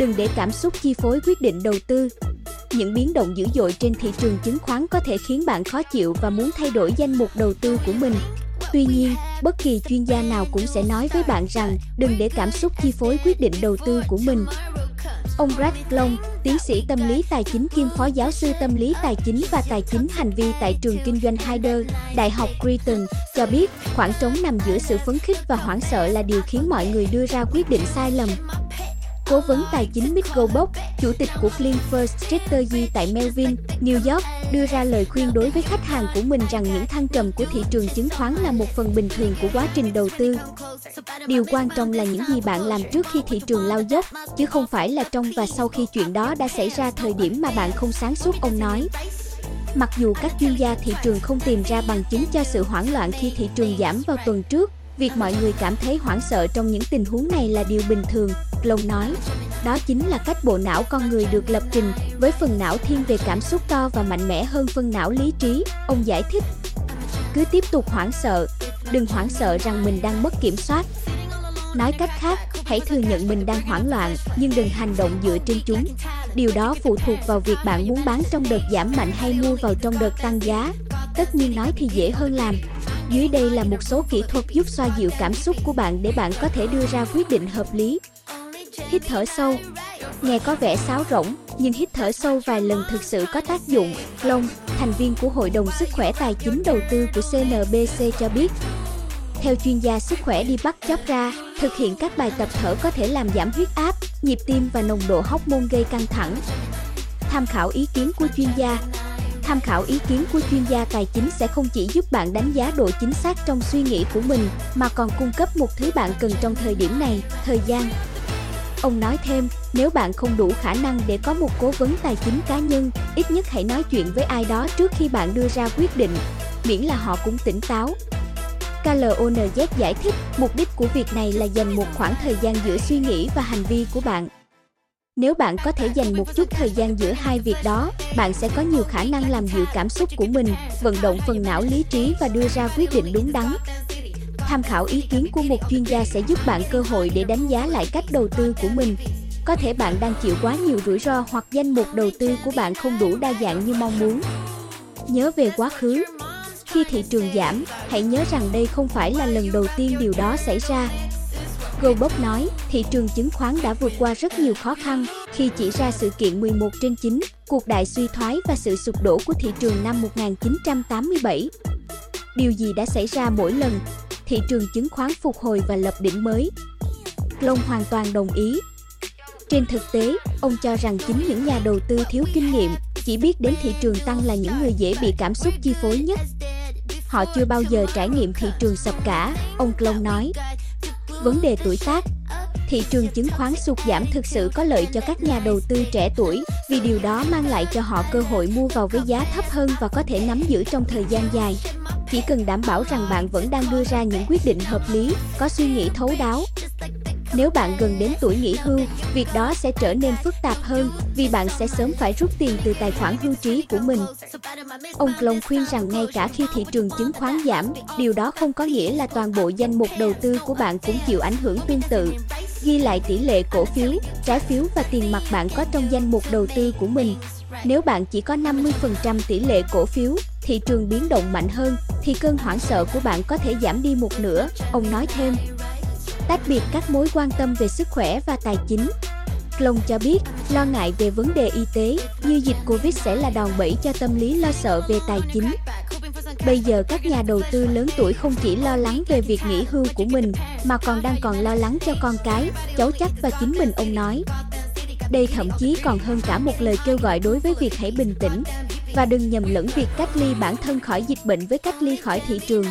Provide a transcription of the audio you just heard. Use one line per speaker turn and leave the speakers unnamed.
đừng để cảm xúc chi phối quyết định đầu tư. Những biến động dữ dội trên thị trường chứng khoán có thể khiến bạn khó chịu và muốn thay đổi danh mục đầu tư của mình. Tuy nhiên, bất kỳ chuyên gia nào cũng sẽ nói với bạn rằng đừng để cảm xúc chi phối quyết định đầu tư của mình. Ông Brad Long, tiến sĩ tâm lý tài chính kiêm phó giáo sư tâm lý tài chính và tài chính hành vi tại trường kinh doanh Hyder, Đại học Creighton, cho biết khoảng trống nằm giữa sự phấn khích và hoảng sợ là điều khiến mọi người đưa ra quyết định sai lầm. Cố vấn tài chính Mick Goldberg, chủ tịch của Clean First Strategy tại Melvin, New York, đưa ra lời khuyên đối với khách hàng của mình rằng những thăng trầm của thị trường chứng khoán là một phần bình thường của quá trình đầu tư. Điều quan trọng là những gì bạn làm trước khi thị trường lao dốc, chứ không phải là trong và sau khi chuyện đó đã xảy ra thời điểm mà bạn không sáng suốt, ông nói. Mặc dù các chuyên gia thị trường không tìm ra bằng chứng cho sự hoảng loạn khi thị trường giảm vào tuần trước, việc mọi người cảm thấy hoảng sợ trong những tình huống này là điều bình thường, Long nói. Đó chính là cách bộ não con người được lập trình, với phần não thiên về cảm xúc to và mạnh mẽ hơn phần não lý trí, ông giải thích. Cứ tiếp tục hoảng sợ, đừng hoảng sợ rằng mình đang mất kiểm soát. Nói cách khác, hãy thừa nhận mình đang hoảng loạn, nhưng đừng hành động dựa trên chúng. Điều đó phụ thuộc vào việc bạn muốn bán trong đợt giảm mạnh hay mua vào trong đợt tăng giá. Tất nhiên nói thì dễ hơn làm. Dưới đây là một số kỹ thuật giúp xoa dịu cảm xúc của bạn để bạn có thể đưa ra quyết định hợp lý. Hít thở sâu Nghe có vẻ sáo rỗng, nhưng hít thở sâu vài lần thực sự có tác dụng. Long, thành viên của Hội đồng Sức khỏe Tài chính Đầu tư của CNBC cho biết, theo chuyên gia sức khỏe đi bắt chóp ra, thực hiện các bài tập thở có thể làm giảm huyết áp, nhịp tim và nồng độ hormone gây căng thẳng. Tham khảo ý kiến của chuyên gia Tham khảo ý kiến của chuyên gia tài chính sẽ không chỉ giúp bạn đánh giá độ chính xác trong suy nghĩ của mình, mà còn cung cấp một thứ bạn cần trong thời điểm này, thời gian. Ông nói thêm, nếu bạn không đủ khả năng để có một cố vấn tài chính cá nhân, ít nhất hãy nói chuyện với ai đó trước khi bạn đưa ra quyết định, miễn là họ cũng tỉnh táo. KLONZ giải thích, mục đích của việc này là dành một khoảng thời gian giữa suy nghĩ và hành vi của bạn. Nếu bạn có thể dành một chút thời gian giữa hai việc đó, bạn sẽ có nhiều khả năng làm dịu cảm xúc của mình, vận động phần não lý trí và đưa ra quyết định đúng đắn. Tham khảo ý kiến của một chuyên gia sẽ giúp bạn cơ hội để đánh giá lại cách đầu tư của mình. Có thể bạn đang chịu quá nhiều rủi ro hoặc danh mục đầu tư của bạn không đủ đa dạng như mong muốn. Nhớ về quá khứ. Khi thị trường giảm, hãy nhớ rằng đây không phải là lần đầu tiên điều đó xảy ra. Goldberg nói, thị trường chứng khoán đã vượt qua rất nhiều khó khăn khi chỉ ra sự kiện 11 trên 9, cuộc đại suy thoái và sự sụp đổ của thị trường năm 1987. Điều gì đã xảy ra mỗi lần thị trường chứng khoán phục hồi và lập đỉnh mới? Long hoàn toàn đồng ý. Trên thực tế, ông cho rằng chính những nhà đầu tư thiếu kinh nghiệm, chỉ biết đến thị trường tăng là những người dễ bị cảm xúc chi phối nhất. Họ chưa bao giờ trải nghiệm thị trường sập cả, ông Long nói. Vấn đề tuổi tác Thị trường chứng khoán sụt giảm thực sự có lợi cho các nhà đầu tư trẻ tuổi vì điều đó mang lại cho họ cơ hội mua vào với giá thấp hơn và có thể nắm giữ trong thời gian dài. Chỉ cần đảm bảo rằng bạn vẫn đang đưa ra những quyết định hợp lý, có suy nghĩ thấu đáo. Nếu bạn gần đến tuổi nghỉ hưu, việc đó sẽ trở nên phức tạp hơn vì bạn sẽ sớm phải rút tiền từ tài khoản hưu trí của mình. Ông Long khuyên rằng ngay cả khi thị trường chứng khoán giảm, điều đó không có nghĩa là toàn bộ danh mục đầu tư của bạn cũng chịu ảnh hưởng tương tự. Ghi lại tỷ lệ cổ phiếu, trái phiếu và tiền mặt bạn có trong danh mục đầu tư của mình. Nếu bạn chỉ có 50% tỷ lệ cổ phiếu, thị trường biến động mạnh hơn, thì cơn hoảng sợ của bạn có thể giảm đi một nửa, ông nói thêm. Tách biệt các mối quan tâm về sức khỏe và tài chính. Long cho biết, lo ngại về vấn đề y tế như dịch Covid sẽ là đòn bẩy cho tâm lý lo sợ về tài chính. Bây giờ các nhà đầu tư lớn tuổi không chỉ lo lắng về việc nghỉ hưu của mình, mà còn đang còn lo lắng cho con cái, cháu chắc và chính mình ông nói. Đây thậm chí còn hơn cả một lời kêu gọi đối với việc hãy bình tĩnh và đừng nhầm lẫn việc cách ly bản thân khỏi dịch bệnh với cách ly khỏi thị trường.